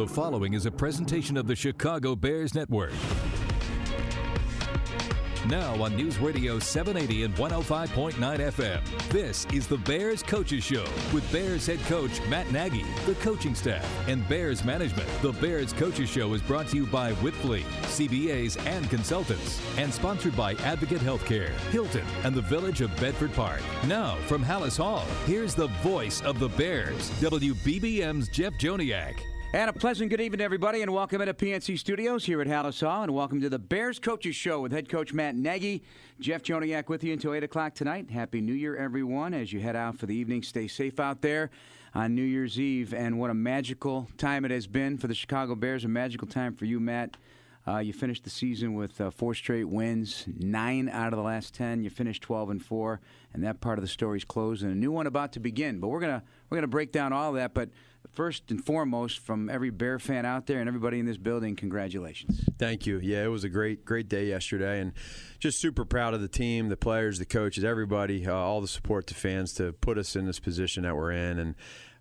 The following is a presentation of the Chicago Bears Network. Now on News Radio 780 and 105.9 FM, this is the Bears Coaches Show with Bears head coach Matt Nagy, the coaching staff, and Bears management. The Bears Coaches Show is brought to you by Wipfli, CPAs and consultants, and sponsored by Advocate Healthcare, Hilton, and the Village of Bedford Park. Now from Halas Hall, here's the voice of the Bears, WBBM's Jeff Joniak. And a pleasant good evening, everybody, and welcome into PNC Studios here at Halas Hall, and welcome to the Bears Coaches Show with head coach Matt Nagy. Jeff Joniak with you until 8 o'clock tonight. Happy New Year, everyone, as you head out for the evening. Stay safe out there on New Year's Eve, and what a magical time it has been for the Chicago Bears, a magical time for you, Matt. Uh, you finished the season with uh, four straight wins, nine out of the last ten. You finished 12 and four, and that part of the story's closed, and a new one about to begin. But we're gonna we're gonna break down all that. But first and foremost, from every Bear fan out there and everybody in this building, congratulations. Thank you. Yeah, it was a great, great day yesterday, and just super proud of the team, the players, the coaches, everybody, uh, all the support to fans to put us in this position that we're in. And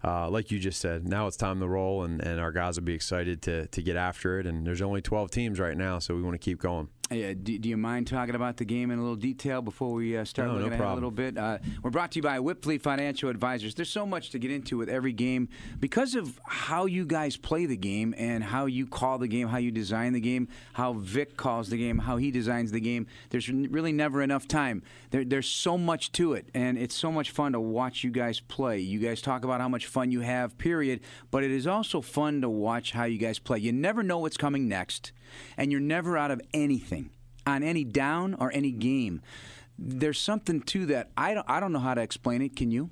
uh, like you just said, now it's time to roll, and, and our guys will be excited to, to get after it. And there's only 12 teams right now, so we want to keep going. Yeah, do, do, you mind talking about the game in a little detail before we uh, start no, looking no ahead a little bit? Uh, we're brought to you by Wipfli Financial Advisors. There's so much to get into with every game because of how you guys play the game and how you call the game, how you design the game, how Vic calls the game, how he designs the game. There's really never enough time. There, there's so much to it, and it's so much fun to watch you guys play. You guys talk about how much fun you have, period, but it is also fun to watch how you guys play. You never know what's coming next, and you're never out of anything on any down or any game. There's something to that. I don't, I don't know how to explain it. Can you?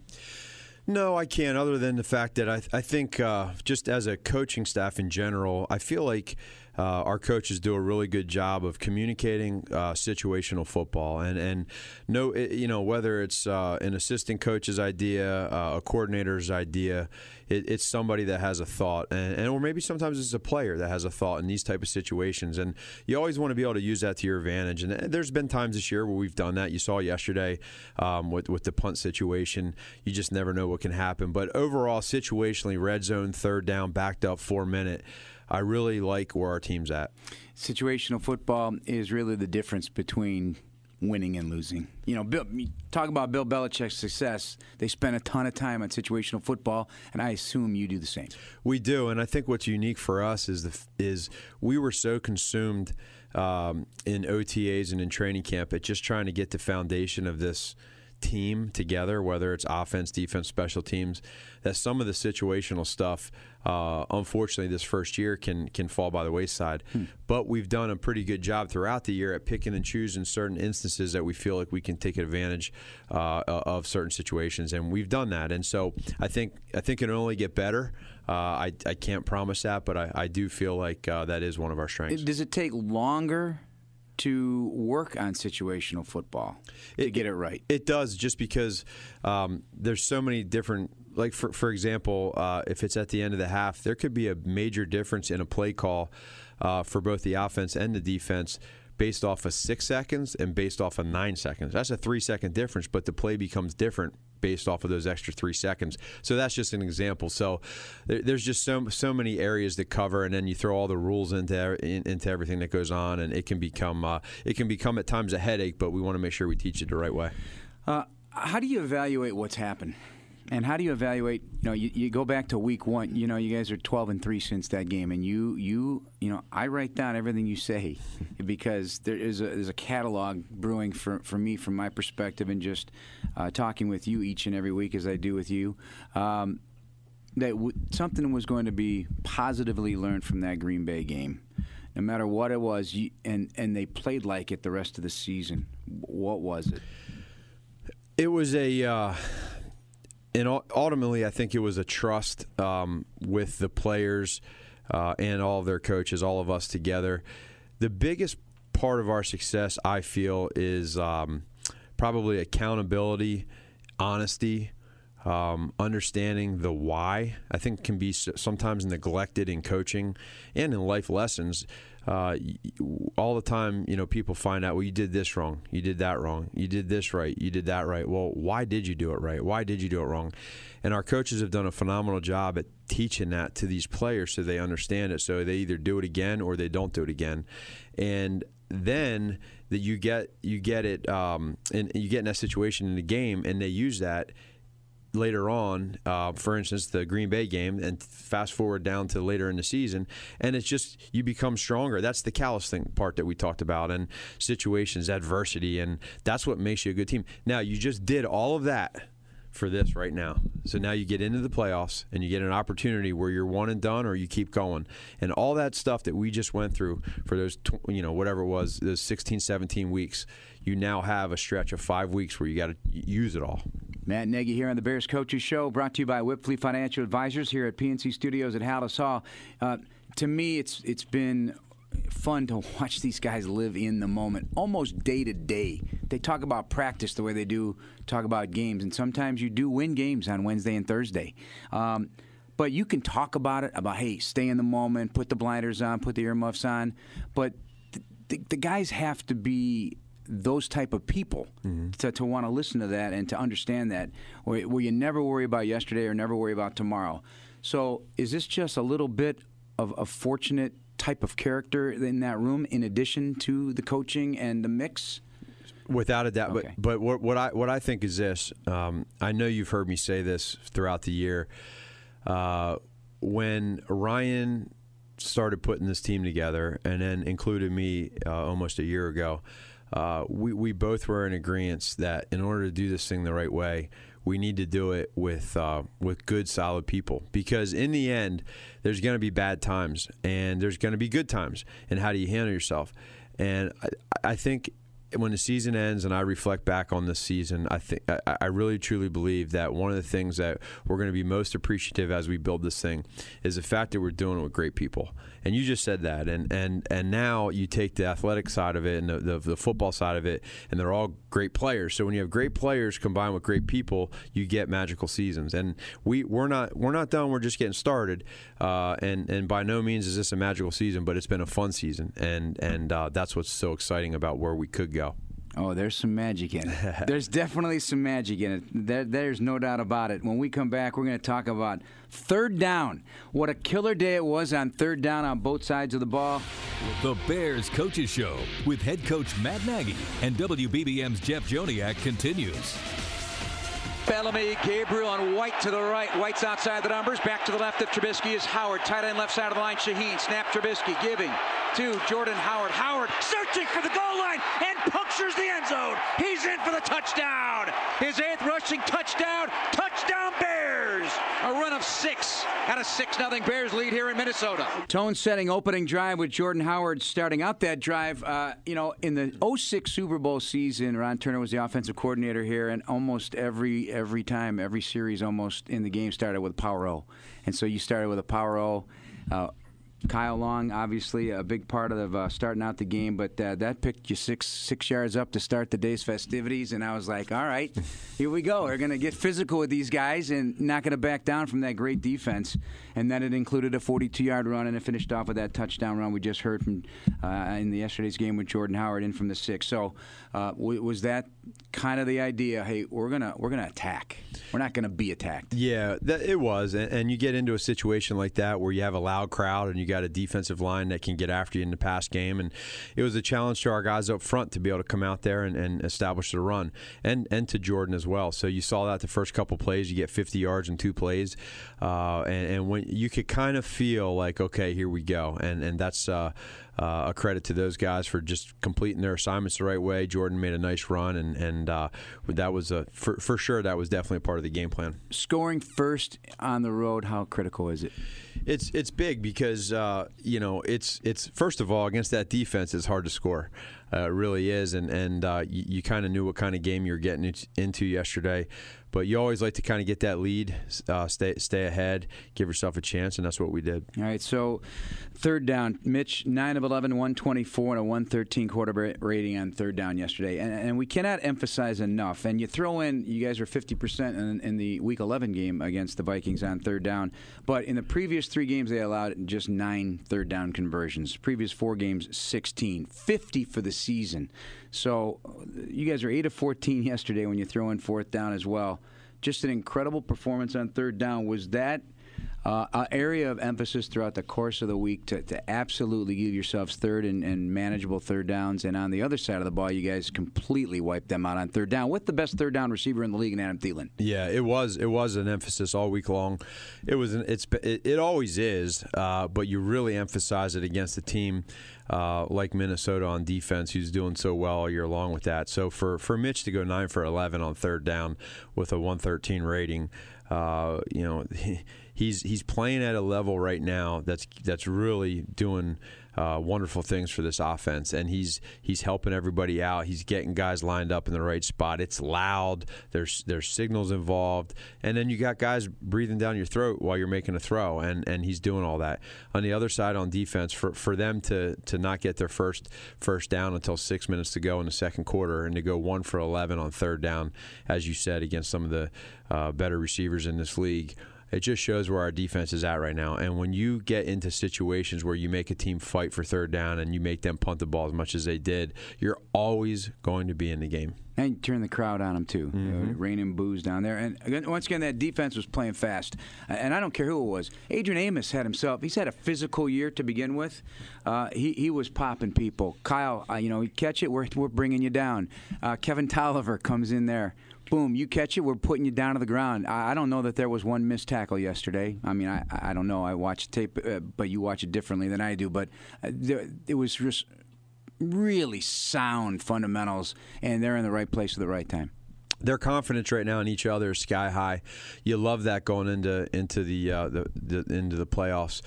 No, I can't, other than the fact that I, I think uh, just as a coaching staff in general, I feel like uh, our coaches do a really good job of communicating uh, situational football, and and no, you know whether it's uh, an assistant coach's idea, uh, a coordinator's idea, it, it's somebody that has a thought, and, and, or maybe sometimes it's a player that has a thought in these type of situations, and you always want to be able to use that to your advantage. And there's been times this year where we've done that. You saw yesterday um, with with the punt situation. You just never know what can happen, but overall, situationally, red zone, third down, backed up, four minute. I really like where our team's at. Situational football is really the difference between winning and losing. You know, Bill, talk about Bill Belichick's success. They spent a ton of time on situational football, and I assume you do the same. We do, and I think what's unique for us is the is we were so consumed um, in OTAs and in training camp at just trying to get the foundation of this team together, whether it's offense, defense, special teams, that some of the situational stuff, uh, unfortunately, this first year can can fall by the wayside. Hmm. But we've done a pretty good job throughout the year at picking and choosing certain instances that we feel like we can take advantage uh, of certain situations, and we've done that. And so I think I think it'll only get better. Uh, I, I can't promise that, but I, I do feel like uh, that is one of our strengths. Does it take longer to work on situational football to it, get it right. It does, just because um, there's so many different. Like for for example, uh, if it's at the end of the half, there could be a major difference in a play call uh, for both the offense and the defense based off of six seconds and based off of nine seconds. That's a three second difference, but the play becomes different based off of those extra three seconds. So that's just an example. So there's just so so many areas to cover, and then you throw all the rules into into everything that goes on, and it can become uh, it can become at times a headache. But we want to make sure we teach it the right way. Uh, how do you evaluate what's happened? And how do you evaluate? You know, you, you, go back to week one. You know, you guys are twelve and three since that game, and you you you know, I write down everything you say because there is a there's a catalog brewing for for me from my perspective, and just uh, talking with you each and every week as I do with you. Um, that w- something was going to be positively learned from that Green Bay game, no matter what it was, you, and and they played like it the rest of the season. What was it? It was a. Uh and ultimately, I think it was a trust um, with the players uh, and all of their coaches, all of us together. The biggest part of our success, I feel, is um, probably accountability, honesty um, understanding the why, I think can be sometimes neglected in coaching and in life lessons. Uh, all the time, you know, people find out, well, you did this wrong, you did that wrong, you did this right, you did that right. Well, why did you do it right? Why did you do it wrong? And our coaches have done a phenomenal job at teaching that to these players so they understand it. So they either do it again or they don't do it again. And then that you get you get it um, and you get in that situation in the game, and they use that later on, uh, for instance, the Green Bay game, and fast forward down to later in the season, and it's just you become stronger. That's the callous thing part that we talked about, and situations, adversity, and that's what makes you a good team. Now, you just did all of that for this right now. So now you get into the playoffs and you get an opportunity where you're one and done or you keep going. And all that stuff that we just went through for those, you know, whatever it was, those 16, 17 weeks, you now have a stretch of five weeks where you got to use it all. Matt Nagy here on the Bears Coaches Show, brought to you by Wipfli Financial Advisors here at PNC Studios at Halas Hall. Uh, to me, it's it's been fun to watch these guys live in the moment almost day to day. They talk about practice the way they do talk about games, and sometimes you do win games on Wednesday and Thursday. Um, but you can talk about it about hey, stay in the moment, put the blinders on, put the earmuffs on. But the, the guys have to be those type of people mm-hmm. to, to want to listen to that and to understand that, where, where you never worry about yesterday or never worry about tomorrow. So, is this just a little bit of a fortunate type of character in that room in addition to the coaching and the mix? Without a doubt, okay. but but what, what, I what I think is this. Um, I know you've heard me say this throughout the year. Uh, when Ryan started putting this team together, and then included me uh, almost a year ago, uh, we we both were in agreement that in order to do this thing the right way, we need to do it with uh, with good, solid people. Because in the end, there's going to be bad times and there's going to be good times. And how do you handle yourself? And I, I think when the season ends and I reflect back on this season, I think I, really truly believe that one of the things that we're going to be most appreciative as we build this thing is the fact that we're doing it with great people. And you just said that, and and and now you take the athletic side of it and the, the, the football side of it, and they're all great players. So when you have great players combined with great people, you get magical seasons. And we we're not we're not done. We're just getting started. Uh, and and by no means is this a magical season, but it's been a fun season, and and uh, that's what's so exciting about where we could. Oh, there's some magic in it. there's definitely some magic in it. There, there's no doubt about it. When we come back, we're going to talk about third down. What a killer day it was on third down on both sides of the ball. The Bears Coaches Show with head coach Matt Nagy and WBBM's Jeff Joniak continues. Bellamy, Gabriel, and White to the right. White's outside the numbers. Back to the left of Trubisky is Howard. Tight end left side of the line. Shaheen. Snap Trubisky. Giving to Jordan Howard. Howard searching for the goal line and punctures the end zone. He's in for the touchdown. His eighth rushing touchdown. Touchdown Bears. A run of six at a 6 0 Bears lead here in Minnesota. Tone setting opening drive with Jordan Howard starting out that drive. Uh, you know, in the 06 Super Bowl season, Ron Turner was the offensive coordinator here, and almost every every time, every series almost in the game started with power O. And so you started with a power O. Uh, Kyle Long, obviously a big part of uh, starting out the game, but uh, that picked you six six yards up to start the day's festivities, and I was like, all right, here we go. We're going to get physical with these guys and not going to back down from that great defense. And then it included a 42-yard run, and it finished off with that touchdown run we just heard from uh, in the yesterday's game with Jordan Howard in from the six. So uh, was that kind of the idea? Hey, we're gonna we're gonna attack. We're not gonna be attacked. Yeah, that, it was, and, and you get into a situation like that where you have a loud crowd and you got a defensive line that can get after you in the pass game. And it was a challenge to our guys up front to be able to come out there and, and establish the run, and and to Jordan as well. So you saw that the first couple plays, you get 50 yards in two plays, uh, and, and, when you could kind of feel like, okay, here we go, and and that's. Uh, uh, a credit to those guys for just completing their assignments the right way. Jordan made a nice run, and and uh, that was a for, for sure that was definitely a part of the game plan. Scoring first on the road, how critical is it? It's it's big because uh, you know it's it's first of all against that defense it's hard to score. Uh, really is, and and uh, you, you kind of knew what kind of game you were getting into yesterday but you always like to kind of get that lead, uh, stay stay ahead, give yourself a chance, and that's what we did. All right, so third down, Mitch, 9 of 11, 124, and a 113 quarter rating on third down yesterday. And, and we cannot emphasize enough, and you throw in, you guys were 50% in, in the Week 11 game against the Vikings on third down, but in the previous three games, they allowed just nine third down conversions. Previous four games, 16. 50 for the season. So you guys are 8 of 14 yesterday when you throw in fourth down as well. Just an incredible performance on third down. Was that uh, area of emphasis throughout the course of the week to, to absolutely give yourselves third and, and, manageable third downs? And on the other side of the ball, you guys completely wiped them out on third down with the best third down receiver in the league, in Adam Thielen. Yeah, it was it was an emphasis all week long. It was an, it's it, it always is, uh, but you really emphasize it against a team uh, like Minnesota on defense, who's doing so well all year long with that. So for, for Mitch to go nine for 11 on third down with a 113 rating, uh, you know, he's he's playing at a level right now that's that's really doing uh, wonderful things for this offense, and he's he's helping everybody out. He's getting guys lined up in the right spot. It's loud. There's there's signals involved, and then you got guys breathing down your throat while you're making a throw, and and he's doing all that. On the other side, on defense, for for them to to not get their first first down until six minutes to go in the second quarter, and to go one for eleven on third down, as you said, against some of the uh, better receivers in this league it just shows where our defense is at right now. And when you get into situations where you make a team fight for third down and you make them punt the ball as much as they did, you're always going to be in the game. And turn the crowd on them too, mm-hmm. raining boos down there. And again, once again, that defense was playing fast. And I don't care who it was. Adrian Amos had himself. He's had a physical year to begin with. Uh, he he was popping people. Kyle, uh, you know, you catch it, we're we're bringing you down. Uh, Kevin Tolliver comes in there boom, you catch it, we're putting you down to the ground. I, I, don't know that there was one missed tackle yesterday. I mean, I, I don't know. I watched tape, uh, but you watch it differently than I do. But uh, there, it was just really sound fundamentals, and they're in the right place at the right time their confidence right now in each other is sky high. You love that going into into the, uh, the, the into the playoffs.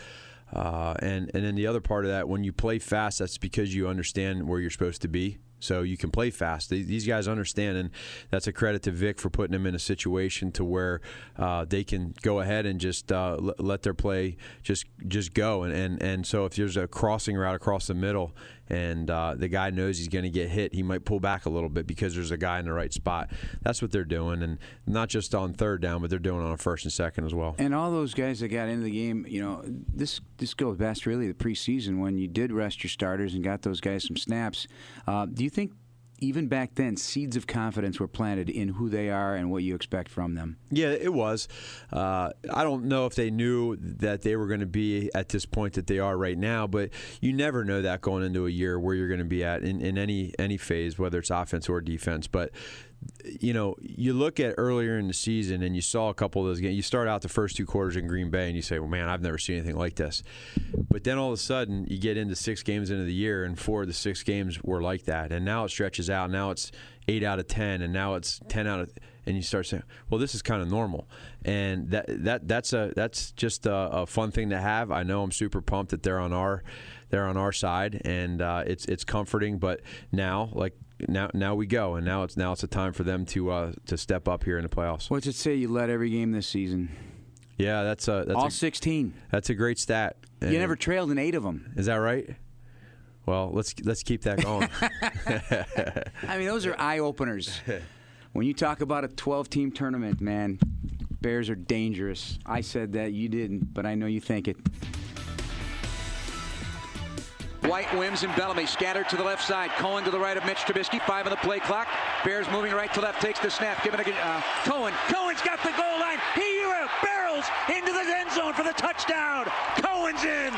Uh, and and then the other part of that, when you play fast, that's because you understand where you're supposed to be so you can play fast. These guys understand, and that's a credit to Vic for putting them in a situation to where uh, they can go ahead and just uh, let their play just just go. And, and and so if there's a crossing route across the middle, and uh, the guy knows he's going to get hit, he might pull back a little bit because there's a guy in the right spot. That's what they're doing, and not just on third down, but they're doing on first and second as well. And all those guys that got into the game, you know, this this goes back really the preseason when you did rest your starters and got those guys some snaps. Uh, do you think even back then, seeds of confidence were planted in who they are and what you expect from them. Yeah, it was. Uh, I don't know if they knew that they were going to be at this point that they are right now, but you never know that going into a year where you're going to be at in, in any any phase, whether it's offense or defense. But you know, you look at earlier in the season and you saw a couple of those games. You start out the first two quarters in Green Bay and you say, well, man, I've never seen anything like this. But then all of a sudden, you get into six games into the year, and four of the six games were like that. And now it stretches out. Now it's eight out of 10, and now it's 10 out of and you start saying, "Well, this is kind of normal," and that that that's a that's just a, a, fun thing to have. I know I'm super pumped that they're on our they're on our side, and uh, it's it's comforting. But now, like now now we go, and now it's now it's a time for them to uh, to step up here in the playoffs. What's it say? You led every game this season. Yeah, that's a that's all a, 16. That's a great stat. And you never trailed in eight of them. Is that right? Well, let's let's keep that going. I mean, those are eye openers. When you talk about a 12 team tournament, man, Bears are dangerous. I said that, you didn't, but I know you think it. White, Wims, and Bellamy scattered to the left side. Cohen to the right of Mitch Trubisky. Five on the play clock. Bears moving right to left. Takes the snap. Giving it to uh, Cohen. Cohen's got the goal line. He barrels into the end zone for the touchdown. Cohen's in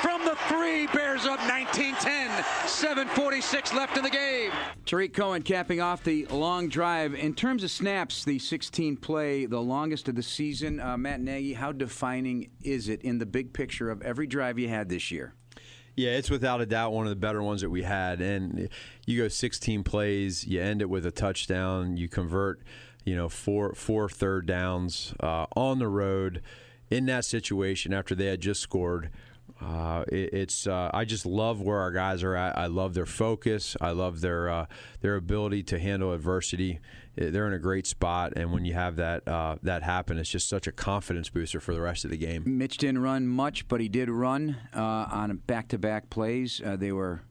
from the three. Bears up 19-10. 7:46 left in the game. Tarik Cohen capping off the long drive. In terms of snaps, the 16 play, the longest of the season. Uh, Matt Nagy, how defining is it in the big picture of every drive you had this year? Yeah, it's without a doubt one of the better ones that we had. And you go 16 plays, you end it with a touchdown, you convert, you know, four four third downs uh, on the road in that situation after they had just scored. Uh, it, it's uh, I just love where our guys are at. I love their focus. I love their uh, their ability to handle adversity. They're in a great spot, and when you have that uh, that happen, it's just such a confidence booster for the rest of the game. Mitch didn't run much, but he did run uh, on back-to-back plays. Uh, they were,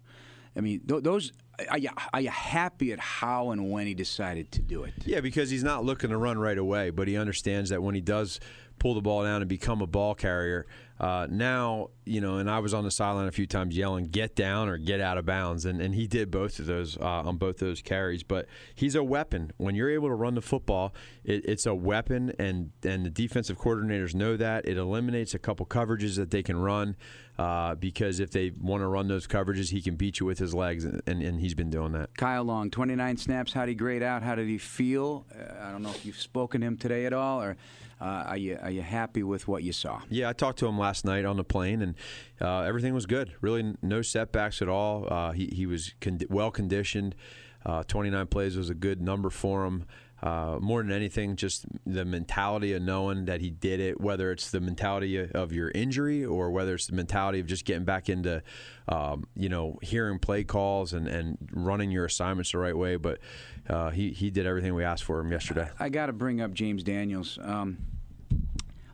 I mean, th- those are you, are you happy at how and when he decided to do it? Yeah, because he's not looking to run right away, but he understands that when he does pull the ball down and become a ball carrier. Uh, now, you know, and I was on the sideline a few times yelling, get down or get out of bounds. And, and he did both of those uh, on both those carries. But he's a weapon. When you're able to run the football, it, it's a weapon, and, and the defensive coordinators know that. It eliminates a couple coverages that they can run uh, because if they want to run those coverages, he can beat you with his legs, and, and, and, he's been doing that. Kyle Long, 29 snaps. How did he grade out? How did he feel? Uh, I don't know if you've spoken to him today at all, or uh, are you are you happy with what you saw? Yeah, I talked to him last night on the plane, and uh, everything was good. Really, no setbacks at all. Uh, he he was con- well conditioned. Uh, 29 plays was a good number for him. Uh, more than anything, just the mentality of knowing that he did it, whether it's the mentality of your injury or whether it's the mentality of just getting back into, um, you know, hearing play calls and, and running your assignments the right way. But uh, he, he did everything we asked for him yesterday. I, I got to bring up James Daniels. Um,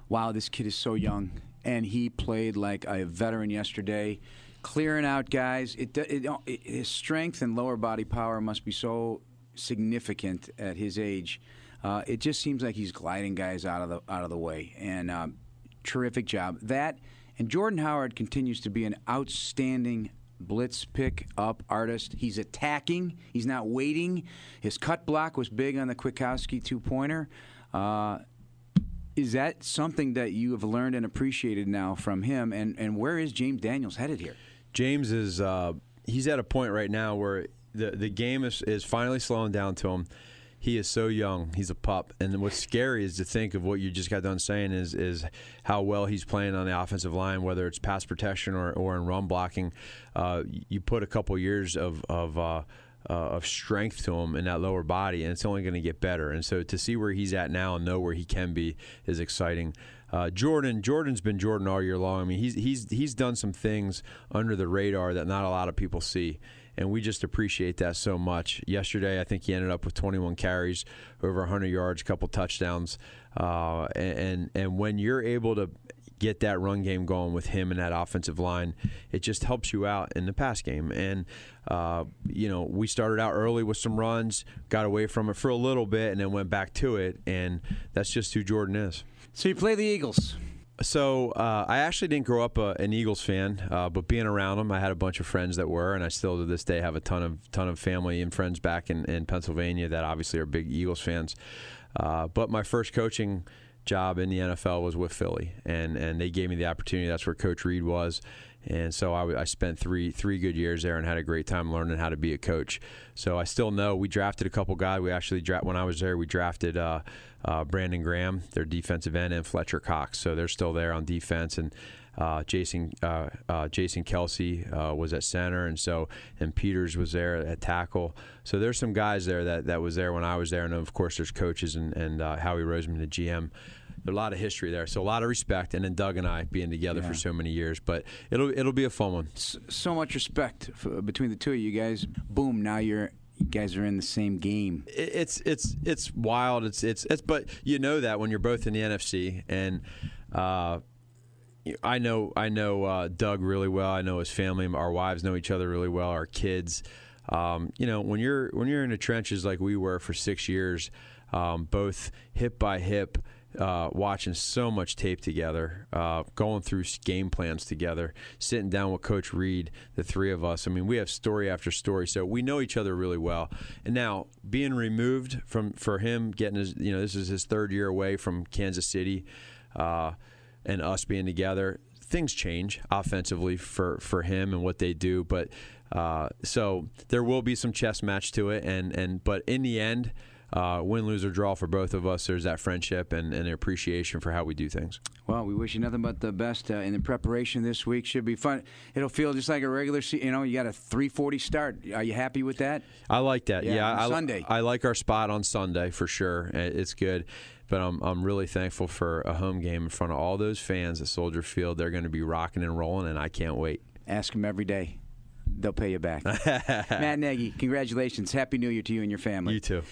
wow, this kid is so young, and he played like a veteran yesterday clearing out guys. It, it, it, his strength and lower body power must be so significant at his age. Uh, it just seems like he's gliding guys out of the out of the way, and um, terrific job. That and Jordan Howard continues to be an outstanding blitz pick up artist. He's attacking. He's not waiting. His cut block was big on the Kwiatkoski two pointer. Uh, is that something that you have learned and appreciated now from him? And and where is James Daniels headed here? James is uh, he's at a point right now where the the game is, is finally slowing down to him. He is so young. He's a pup. And what's scary is to think of what you just got done saying is is how well he's playing on the offensive line, whether it's pass protection or, or in run blocking. Uh, you put a couple years of of uh, uh, of strength to him in that lower body, and it's only going to get better. And so to see where he's at now and know where he can be is exciting. Uh, Jordan, Jordan's been Jordan all year long. I mean, he's he's he's done some things under the radar that not a lot of people see and we just appreciate that so much. Yesterday, I think he ended up with 21 carries, over 100 yards, a couple touchdowns, uh, and and when you're able to get that run game going with him and that offensive line, it just helps you out in the pass game. And uh, you know, we started out early with some runs, got away from it for a little bit, and then went back to it, and that's just who Jordan is. So you play the Eagles. So uh, I actually didn't grow up a, an Eagles fan, uh, but being around them, I had a bunch of friends that were, and I still to this day have a ton of ton of family and friends back in, in Pennsylvania that obviously are big Eagles fans. Uh, but my first coaching job in the NFL was with Philly, and and they gave me the opportunity. That's where Coach Reid was, and so I, I, spent three three good years there and had a great time learning how to be a coach. So I still know we drafted a couple guys. We actually dra- when I was there, we drafted uh, uh, Brandon Graham, their defensive end, and Fletcher Cox. So they're still there on defense and. Uh, Jason uh, uh, Jason Kelce uh, was at center, and so and Peters was there at tackle. So there's some guys there that, that was there when I was there, and of course there's coaches and, and Howie Roseman, the GM There's a lot of history there. So a lot of respect, and then Doug and I being together yeah. for so many years. But it'll it'll be a fun one. So much respect for, between the two of you guys. Boom! Now you're you guys are in the same game. It's it's it's wild. It's it's it's. But you know that when you're both in the NFC, and uh, I know I know uh, Doug really well. I know his family. Our wives know each other really well. Our kids. Um, you know when you're when you're in the trenches like we were for six years, um, both hip by hip uh, watching so much tape together, uh, going through game plans together, sitting down with Coach Reid, the three of us. I mean, we have story after story, so we know each other really well. And now being removed from for him, getting his, you know, this is his third year away from Kansas City, uh, and us being together. Things change offensively for, for him and what they do, but uh, so there will be some chess match to it, and and but in the end, uh, win, lose or draw for both of us, there's that friendship and, and appreciation for how we do things. Well, we wish you nothing but the best uh, in the preparation this week. Should be fun. It'll feel just like a regular. You know, you got a 3:40 start. Are you happy with that? I like that. Yeah, yeah I, Sunday. I like our spot on Sunday for sure. It's good but I'm, I'm really thankful for a home game in front of all those fans at Soldier Field. They're going to be rocking and rolling, and I can't wait. Ask them every day. They'll pay you back. Matt Nagy, congratulations. Happy New Year to you and your family. You too.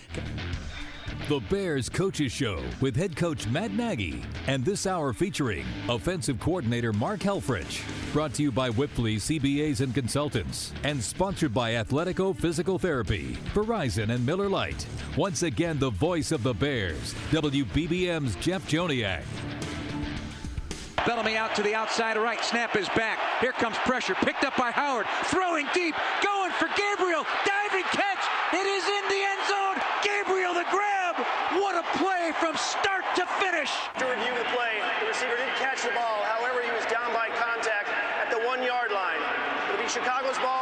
The Bears Coaches Show with head coach Matt Nagy. And this hour featuring offensive coordinator Mark Helfrich. Brought to you by Wipfli CPAs and Consultants. And sponsored by Athletico Physical Therapy, Verizon, and Miller Lite. Once again, the voice of the Bears, WBBM's Jeff Joniak. Bellamy out to the outside right. Snap is back. Here comes pressure. Picked up by Howard. Throwing deep. Going for Gabriel. Diving catch. It is in the end zone. Gabriel the grab. What a play from start to finish. To review the play, the receiver didn't catch the ball. However, he was down by contact at the one yard line. It'll be Chicago's ball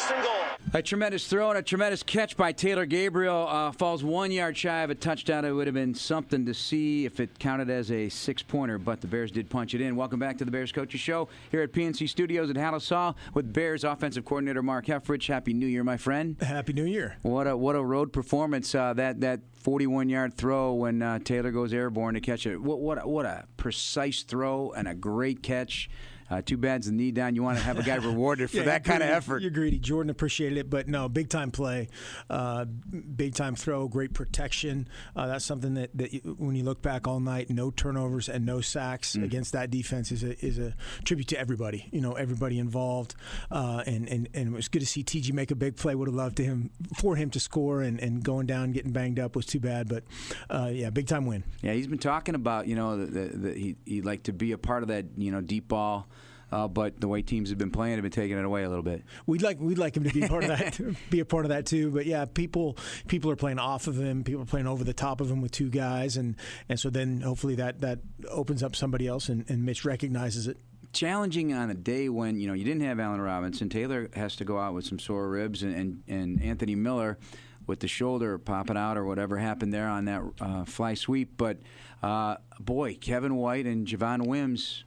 first and goal. A tremendous throw and a tremendous catch by Taylor Gabriel. Uh, falls one yard shy of a touchdown. It would have been something to see if it counted as a six pointer, but the Bears did punch it in. Welcome back to the Bears Coaches Show here at PNC Studios at Halas Hall with Bears offensive coordinator Mark Helfrich. Happy New Year, my friend. Happy New Year. What a what a road performance uh, that that 41 yard throw when uh, Taylor goes airborne to catch it. What what what a precise throw and a great catch. Uh, too bad's the knee down. You want to have a guy rewarded for yeah, that kind greedy, of effort. You're greedy. Jordan appreciated it, but no, big time play, uh, big time throw, great protection. Uh, that's something that, that you, when you look back all night, no turnovers and no sacks mm. against that defense is a, is a tribute to everybody. You know, everybody involved, uh, and, and and it was good to see TG make a big play. Would have loved to him for him to score, and, and going down, getting banged up was too bad. But uh, yeah, big time win. Yeah, he's been talking about you know that he he'd like to be a part of that you know deep ball. Uh, but the way teams have been playing have been taking it away a little bit. We'd like we'd like him to be part of that, be a part of that too. But yeah, people people are playing off of him. People are playing over the top of him with two guys, and and so then hopefully that that opens up somebody else, and, and Mitch recognizes it challenging on a day when you know you didn't have Allen Robinson. Taylor has to go out with some sore ribs, and and, and Anthony Miller with the shoulder popping out or whatever happened there on that uh, fly sweep. But uh, boy, Kevin White and Javon Wims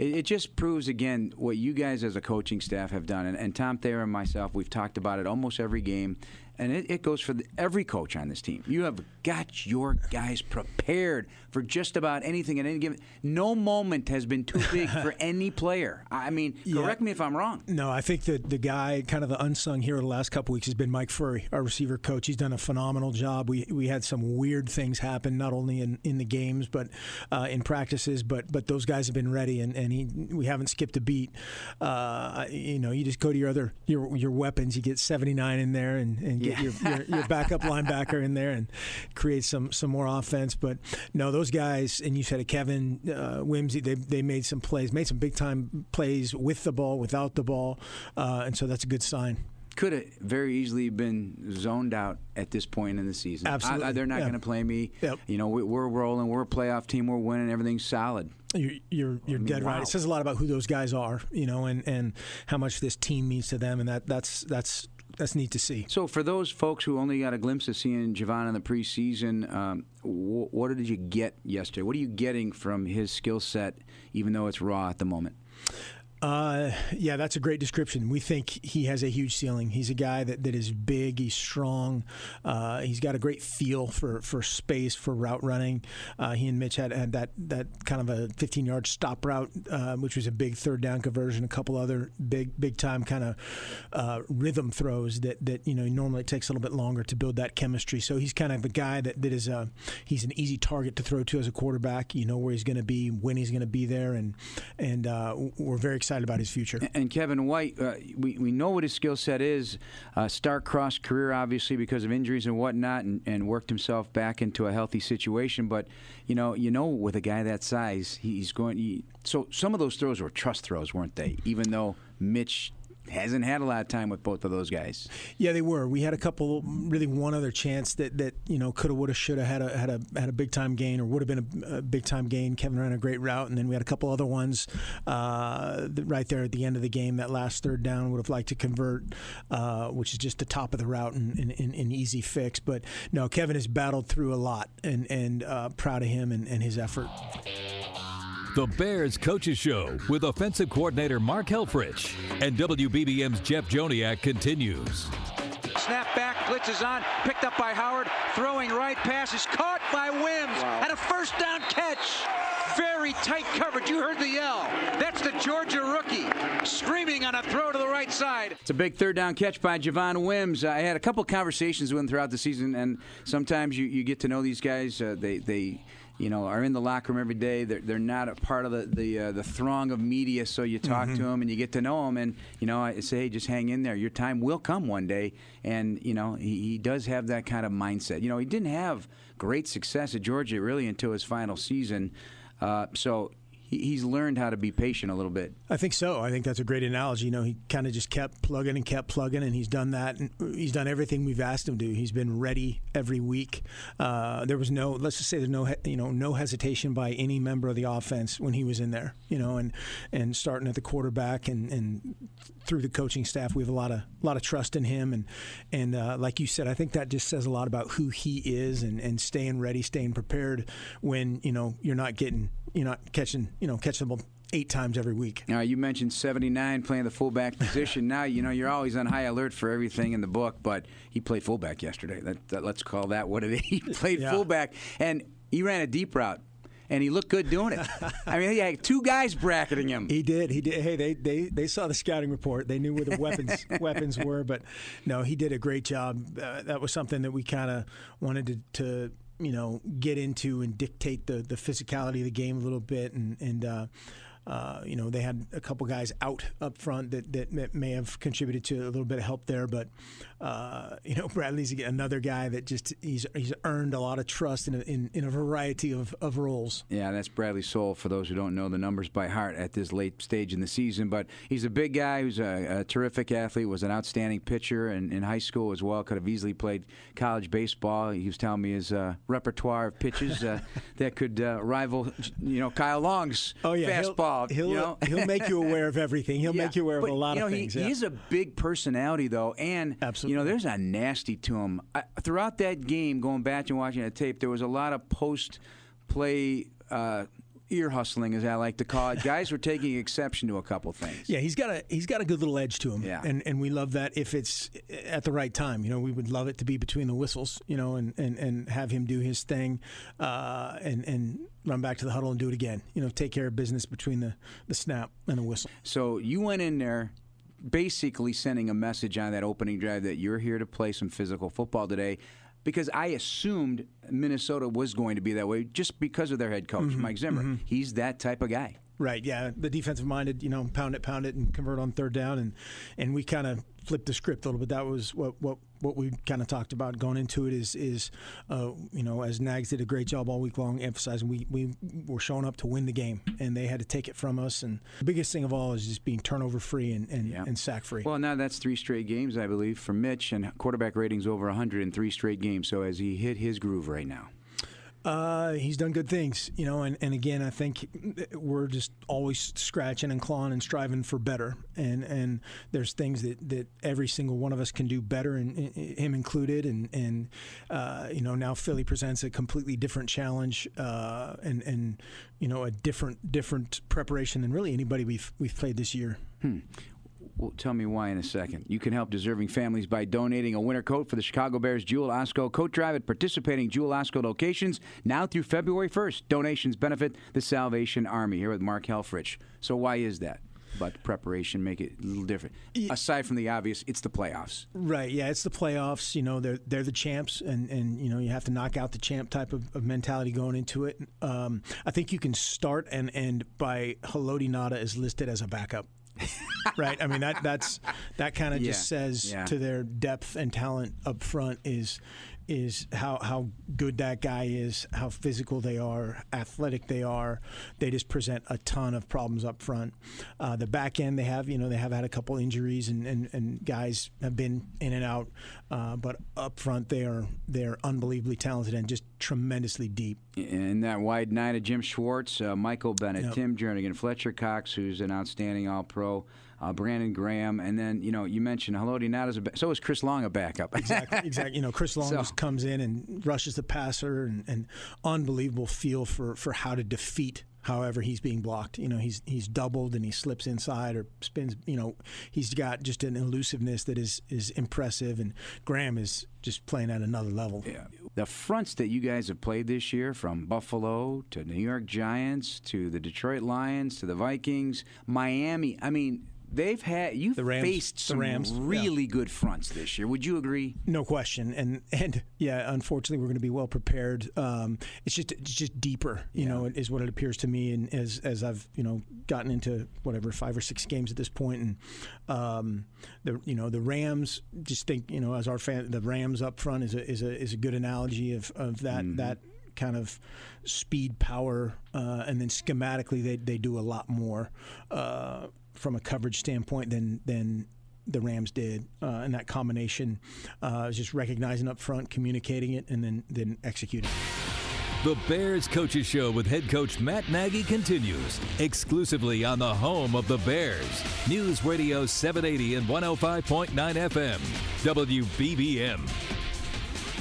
it, it, just proves again what you guys as a coaching staff have done. And, and Tom Thayer and myself, we've talked about it almost every game and it, it goes for the, every coach on this team. You have got your guys prepared for just about anything at any given. No moment has been too big for any player. I mean, correct yeah. me if I'm wrong. No, I think that the guy, kind of the unsung hero the last couple weeks, has been Mike Furrey, our receiver coach. He's done a phenomenal job. We we had some weird things happen, not only in, in the games but uh, in practices. But but those guys have been ready, and, and he we haven't skipped a beat. Uh, you know, you just go to your other your your weapons. You get 79 in there and, and get your, your, your backup linebacker in there and create some some more offense. But no, those guys, and you said it, Kevin uh, Wimsey, they they made some plays, made some big time plays with the ball, without the ball, uh, and so that's a good sign could have very easily been zoned out at this point in the season. Absolutely, I, I, they're not yeah. going to play me. Yep. You know, we, are rolling. We're a playoff team. We're winning. Everything's solid. You're you're, you're I mean, dead wow. right. It says a lot about who those guys are, you know, and, and how much this team means to them, and that that's that's that's neat to see. So, for those folks who only got a glimpse of seeing Javon in the preseason, um, wh- what did you get yesterday? What are you getting from his skill set, even though it's raw at the moment? Uh, yeah, that's a great description. We think he has a huge ceiling. He's a guy that, that is big. He's strong. Uh, he's got a great feel for, for space for route running. Uh, he and Mitch had, had that that kind of a 15 yard stop route, uh, which was a big third down conversion. A couple other big big time kind of uh, rhythm throws that that you know normally it takes a little bit longer to build that chemistry. So he's kind of a guy that, that is a he's an easy target to throw to as a quarterback. You know where he's going to be, when he's going to be there, and and uh, we're very excited excited about his future. And Kevin White, uh, we, we know what his skill set is. Uh, cross career, obviously, because of injuries and whatnot, and, and worked himself back into a healthy situation. But, you know, you know, with a guy that size, he's going. He, so some of those throws were trust throws, weren't they? Even though Mitch hasn't had a lot of time with both of those guys. Yeah, they were. We had a couple, really one other chance that that you know coulda, woulda, shoulda had a had a had a big time gain or would have been a, a, big time gain. Kevin ran a great route, and then we had a couple other ones uh, right there at the end of the game. That last third down would have liked to convert, uh, which is just the top of the route and an easy fix. But no, Kevin has battled through a lot, and and uh, proud of him and, and his effort. The Bears Coaches Show with offensive coordinator Mark Helfrich and WBBM's Jeff Joniak continues. Snap back, blitz is on, picked up by Howard, throwing right pass is caught by Wims, wow. and a first down catch. Very tight coverage. You heard the yell. That's the Georgia rookie screaming on a throw to the right side. It's a big third down catch by Javon Wims. I had a couple conversations with him throughout the season, and sometimes you, you get to know these guys. Uh, they they you know, are in the locker room every day. They're, they're not a part of the the, uh, the throng of media, so you talk mm-hmm. to them and you get to know them. And you know, I say, hey, just hang in there. Your time will come one day. And you know, he, he does have that kind of mindset. You know, he didn't have great success at Georgia really until his final season. Uh, so he's learned how to be patient a little bit. I think so. I think that's a great analogy. You know, he kind of just kept plugging and kept plugging, and he's done that. And he's done everything we've asked him to. He's been ready every week. Uh, there was no, let's just say, there's no, you know, no hesitation by any member of the offense when he was in there. You know, and and starting at the quarterback and and through the coaching staff, we have a lot of a lot of trust in him. And and uh, like you said, I think that just says a lot about who he is and and staying ready, staying prepared when you know you're not getting, you're not catching you know, catch them eight times every week. Now you mentioned 79 playing the fullback position. now you know you're always on high alert for everything in the book, but he played fullback yesterday. That, that let's call that what it is. He played yeah. fullback and he ran a deep route. And he looked good doing it. I mean, he had two guys bracketing him. He did. He did. Hey, they they, they saw the scouting report. They knew where the weapons weapons were. But no, he did a great job. Uh, that was something that we kind of wanted to, to you know get into and dictate the the physicality of the game a little bit and and uh, uh, you know, they had a couple guys out up front that, that, may have contributed to a little bit of help there. But, uh, you know, Bradley's another guy that just he's he's earned a lot of trust in a, in, in a variety of, of roles. Yeah, that's Bradley Sowell, for those who don't know the numbers by heart at this late stage in the season. But he's a big guy who's a, a terrific athlete, was an outstanding pitcher in, in high school as well. Could have easily played college baseball. He was telling me his uh, repertoire of pitches uh, that could uh, rival, you know, Kyle Long's oh, yeah. fastball involved. He'll you know? he'll make you aware of everything. He'll yeah, make you aware but, of a lot you know, of things. He, yeah. He's a big personality though, and Absolutely. You know, there's a nasty to him. I, throughout that game, going back and watching the tape, there was a lot of post play. Uh, ear hustling, as I like to call it. Guys were taking exception to a couple things. Yeah, he's got a he's got a good little edge to him. Yeah. and and we love that if it's at the right time. You know, we would love it to be between the whistles. You know, and and, and have him do his thing, uh, and and run back to the huddle and do it again. You know, take care of business between the the snap and the whistle. So you went in there basically sending a message on that opening drive that you're here to play some physical football today because I assumed Minnesota was going to be that way just because of their head coach, mm-hmm, Mike Zimmer. Mm-hmm. He's that type of guy. Right. Yeah. The defensive minded, you know, pound it, pound it, and convert on third down, and and we kind of flipped the script a little bit. That was what what what we kind of talked about going into it is is uh, you know as Nags did a great job all week long emphasizing we we were showing up to win the game and they had to take it from us and the biggest thing of all is just being turnover free and and, yeah. and sack free. Well, now that's three straight games I believe for Mitch and quarterback ratings over 100 in three straight games. So as he hit his groove right now. Uh, he's done good things, you know, and, and again, I think we're just always scratching and clawing and striving for better. And and there's things that, that every single one of us can do better, and, and him included. And and uh, you know, now Philly presents a completely different challenge, uh, and and you know, a different different preparation than really anybody we've we've played this year. Hmm. Well, tell me why in a second. You can help deserving families by donating a winter coat for the Chicago Bears Jewel Osco coat drive at participating Jewel Osco locations now through February 1st. Donations benefit the Salvation Army here with Mark Helfrich. So why is that? But preparation make it a little different. Yeah. Aside from the obvious, it's the playoffs. Right. Yeah, it's the playoffs. You know, they're they're the champs, and, and you know you have to knock out the champ type of, of mentality going into it. Um, I think you can start and end by Haloti Ngata is listed as a backup. right? I mean that that's that kind of yeah. just says yeah. to their depth and talent up front is is how how good that guy is, how physical they are, athletic they are. They just present a ton of problems up front. Uh, the back end they have, you know, they have had a couple injuries and, and, and guys have been in and out, uh, but up front they are they're unbelievably talented and just tremendously deep. In that wide nine of Jim Schwartz, uh, Michael Bennett, Yep. Tim Jernigan, Fletcher Cox, who's an outstanding All Pro. Uh, Brandon Graham, and then you know you mentioned Haloti not as a ba- so is Chris Long a backup. exactly, exactly. You know, Chris Long So- just comes in and rushes the passer, and, and unbelievable feel for, for how to defeat. However, he's being blocked. You know, he's he's doubled and he slips inside or spins. You know, he's got just an elusiveness that is is impressive. And Graham is just playing at another level. Yeah. The fronts that you guys have played this year, from Buffalo to New York Giants to the Detroit Lions to the Vikings, Miami. I mean, they've had you've The Rams- faced the some Rams, yeah. really good fronts this year. Would you agree? No question, and and yeah, unfortunately, we're going to be well prepared. Um, it's just it's just deeper, you know, is what it appears to me. And as as I've you know gotten into whatever five or six games at this point, and um, the you know the Rams, just think you know as our fan, the Rams up front is a is a is a good analogy of of that that kind of speed, power, uh, and then schematically they they do a lot more uh, from a coverage standpoint than than the Rams did, uh, and that combination uh, is just recognizing up front, communicating it, and then then executing. The Bears Coaches Show with head coach Matt Nagy continues exclusively on the home of the Bears. News Radio 780 and 105.9 FM. WBBM.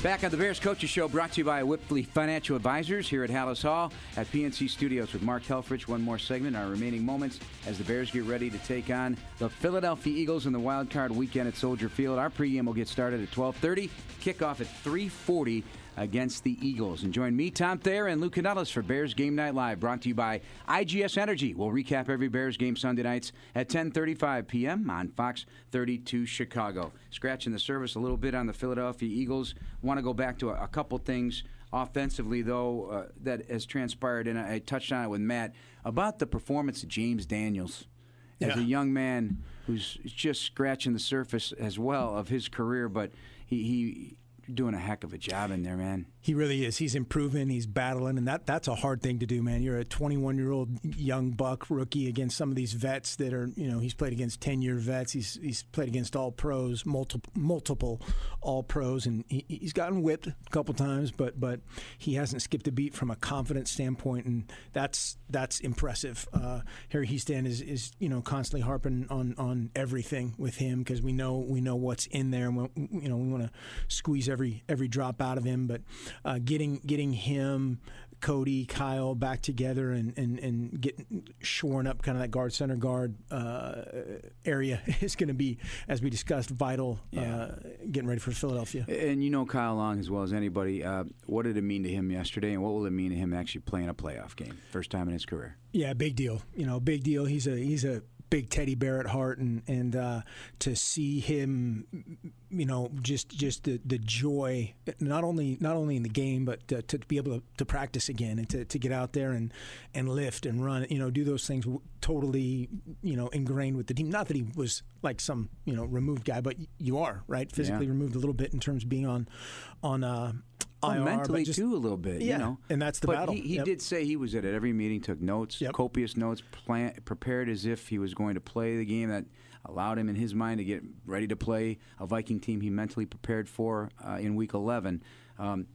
Back on the Bears Coaches Show, brought to you by Wipfli Financial Advisors here at Halas Hall at PNC Studios with Mark Helfrich. One more segment, our remaining moments as the Bears get ready to take on the Philadelphia Eagles in the wild card weekend at Soldier Field. Our pregame will get started at 12:30, kickoff at 3:40 against the Eagles. And join me, Tom Thayer, and Lou Canellis for Bears Game Night Live, brought to you by IGS Energy. We'll recap every Bears game Sunday nights at 10:35 p.m. on Fox 32 Chicago. Scratching the surface a little bit on the Philadelphia Eagles. Want to go back to a, a couple things offensively, though, uh, that has transpired, and I, I touched on it with Matt about the performance of James Daniels as Yeah. a young man who's just scratching the surface as well of his career, but he, he doing a heck of a job in there, man. He really is. He's improving. He's battling, and that that's a hard thing to do, man. You're a 21 year old young buck rookie against some of these vets that are, you know, he's played against 10 year vets. He's he's played against all pros, multiple multiple all pros, and he, he's gotten whipped a couple times, but but he hasn't skipped a beat from a confidence standpoint, and that's that's impressive. Uh, Harry Hiestand is is you know constantly harping on on everything with him because we know we know what's in there, and we, you know we want to squeeze every every drop out of him, but uh, getting getting him. Cody, Kyle back together and, and, and getting shoring up kind of that guard center guard uh, area is going to be, as we discussed, vital. Uh, getting ready for Philadelphia. And you know Kyle Long as well as anybody. Uh, what did it mean to him yesterday, and what will it mean to him actually playing a playoff game, first time in his career? Yeah, big deal. You know, big deal. He's a he's a big teddy bear at heart, and and uh, to see him, you know, just just the, the joy, not only not only in the game, but to, to be able to, to practice again and to, to get out there and and lift and run, you know, do those things totally, you know, ingrained with the team. Not that he was like some you know removed guy, but you are right physically Yeah. removed a little bit in terms of being on on. Uh, Oh, IR, mentally just- too, a little bit. Yeah, you know, and that's the but battle. He, he Yep. did say he was at it. every meeting, took notes, Yep. copious notes, plan, prepared as if he was going to play the game that allowed him in his mind to get ready to play a Viking team he mentally prepared for uh, in Week 11. Um,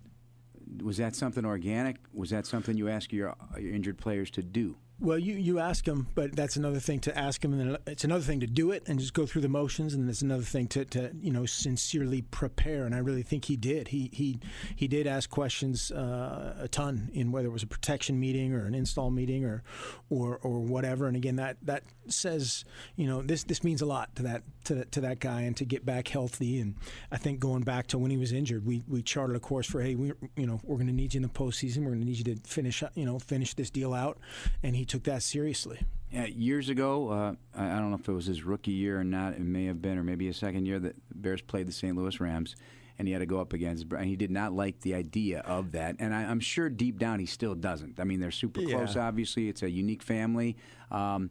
was that something organic? Was that something you ask your, your injured players to do? Well, you, you ask him, but that's another thing to ask him, and it's another thing to do it and just go through the motions, and it's another thing to, to you know sincerely prepare. And I really think he did. He he he did ask questions uh, a ton in whether it was a protection meeting or an install meeting or or or whatever. And again, that that says you know this this means a lot to that to, to that guy and to get back healthy. And I think going back to when he was injured, we we charted a course for hey, we you know we're going to need you in the postseason. We're going to need you to finish you know finish this deal out, and he took that seriously. Yeah, years ago, uh, I don't know if it was his rookie year or not. It may have been, or maybe a second year that the Bears played the St. Louis Rams, and he had to go up against. And he did not like the idea of that, and I, I'm sure deep down he still doesn't. I mean, they're super close. Obviously, it's a unique family. Um,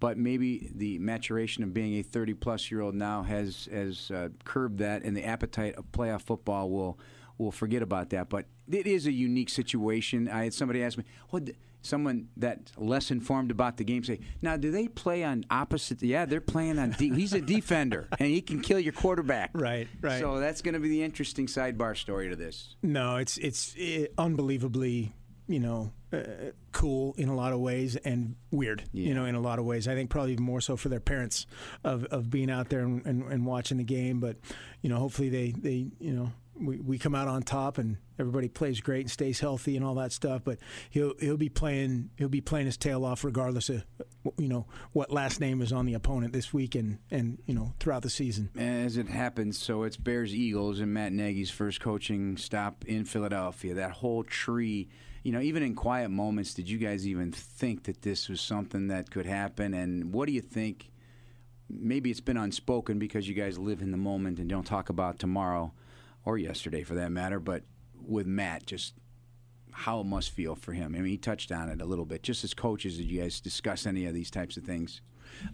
but maybe the maturation of being a 30 plus year old now has has uh, curbed that, and the appetite of playoff football will we'll forget about that. But it is a unique situation. I had somebody ask me, "What?" Someone that's less informed about the game say, "Now, do they play on opposite?" Yeah, they're playing on. De- he's a defender, and he can kill your quarterback. Right, right. So that's going to be the interesting sidebar story to this. No, it's it's it, unbelievably, you know, uh, cool in a lot of ways and weird, Yeah. you know, in a lot of ways. I think probably even more so for their parents of, of being out there and, and, and watching the game. But, you know, hopefully they, they you know, we, we come out on top and everybody plays great and stays healthy and all that stuff. But he'll he'll be playing he'll be playing his tail off regardless of you know what last name is on the opponent this week and, and you know throughout the season. As it happens, so it's Bears Eagles and Matt Nagy's first coaching stop in Philadelphia. That whole tree, you know, even in quiet moments, did you guys even think that this was something that could happen? And what do you think? Maybe it's been unspoken because you guys live in the moment and don't talk about tomorrow or yesterday for that matter, but with Matt, just how it must feel for him. I mean, he touched on it a little bit. Just as coaches, did you guys discuss any of these types of things?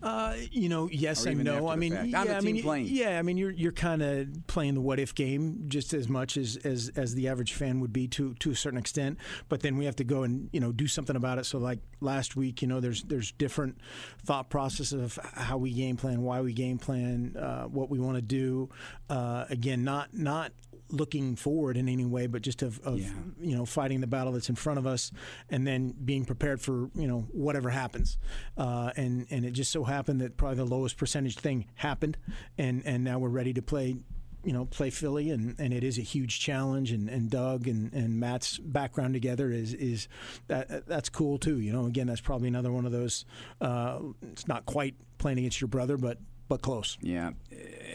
Uh, you know, yes and no. I mean, yeah, I mean, playing. yeah, I mean, you're you're kind of playing the what if game just as much as, as as the average fan would be to to a certain extent. But then we have to go and you know do something about it. So like last week, you know, there's there's different thought processes of how we game plan, why we game plan, uh, what we want to do. Uh, again, not not looking forward in any way, but just of, of Yeah. you know fighting the battle that's in front of us, and then being prepared for you know whatever happens. Uh, and and it just so happened that probably the lowest percentage thing happened, and and now we're ready to play. You know, play Philly, and, and it is a huge challenge. And, and Doug and, and Matt's background together is is that that's cool too. You know, again, that's probably another one of those. Uh, it's not quite playing against your brother, but but close. Yeah,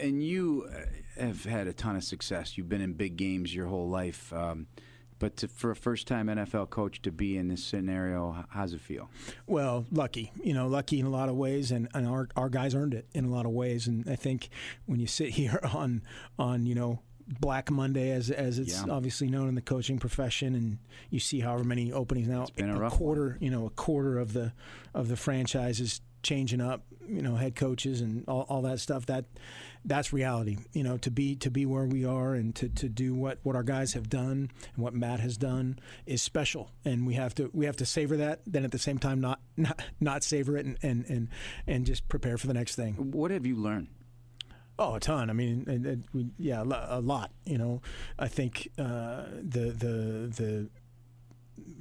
and you have had a ton of success. You've been in big games your whole life, um, but to, for a first-time NFL coach to be in this scenario, how's it feel? Well, lucky, you know, lucky in a lot of ways, and, and our our guys earned it in a lot of ways. And I think when you sit here on on you know Black Monday, as as it's Yeah. obviously known in the coaching profession, and you see however many openings now, a rough quarter, you know, a quarter of the of the franchise is changing up, you know, head coaches and all, all that stuff. That that's reality, you know, to be to be where we are and to, to do what, what our guys have done and what Matt has done is special, and we have to we have to savor that. Then at the same time, not not not savor it and and and, and just prepare for the next thing. What have you learned? Oh, a ton. I mean, and, and we, yeah, a a lot. You know, I think uh, the the the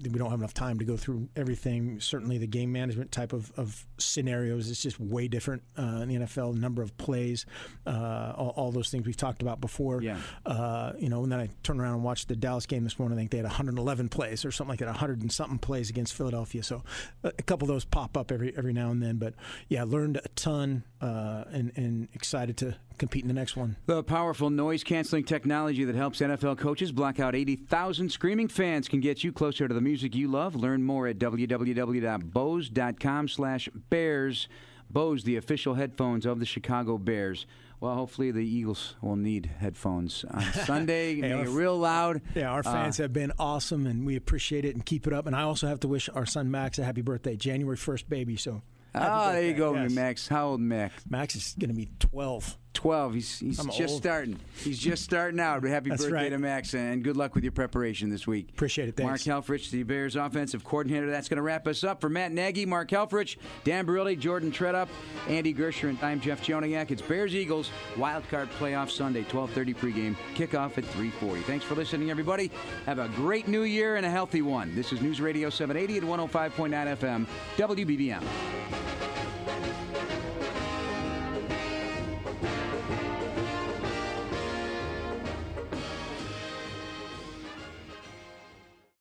we don't have enough time to go through everything. Certainly, the game management type of, of scenarios is just way different uh, in the NFL. Number of plays, uh, all, all those things we've talked about before. Yeah. Uh, you know, and then I turned around and watched the Dallas game this morning. I think they had 111 plays or something like that, 100 and something plays against Philadelphia. So a, a couple of those pop up every every now and then. But yeah, learned a ton uh, and and excited to compete in the next one. The powerful noise canceling technology that helps NFL coaches block out 80,000 screaming fans can get you closer to the music you love. Learn more at www.bose.com slash bears. Bose, the official headphones of the Chicago Bears. Well, hopefully the Eagles will need headphones on Sunday. Hey, Make it real loud. Yeah, our Uh, fans have been awesome, and we appreciate it and keep it up. And I also have to wish our son Max a happy birthday, January 1st, baby. So, happy Ah, there you go, Yes. Max. How old, Max? Max is going to be 12. 12. He's, he's I'm just old. starting. He's just starting out. Happy That's birthday right. to Max, and good luck with your preparation this week. Appreciate it. Thanks. Mark. Helfrich, the Bears offensive coordinator. That's going to wrap us up. For Matt Nagy, Mark Helfrich, Dan Barilli, Jordan Tredup, Andy Gersher, and I'm Jeff Joniak. It's Bears Eagles Wild Card Playoff Sunday, 12:30 pregame, kickoff at 3:40. Thanks for listening, everybody. Have a great New Year and a healthy one. This is News Radio 780 and 105.9 FM, WBBM.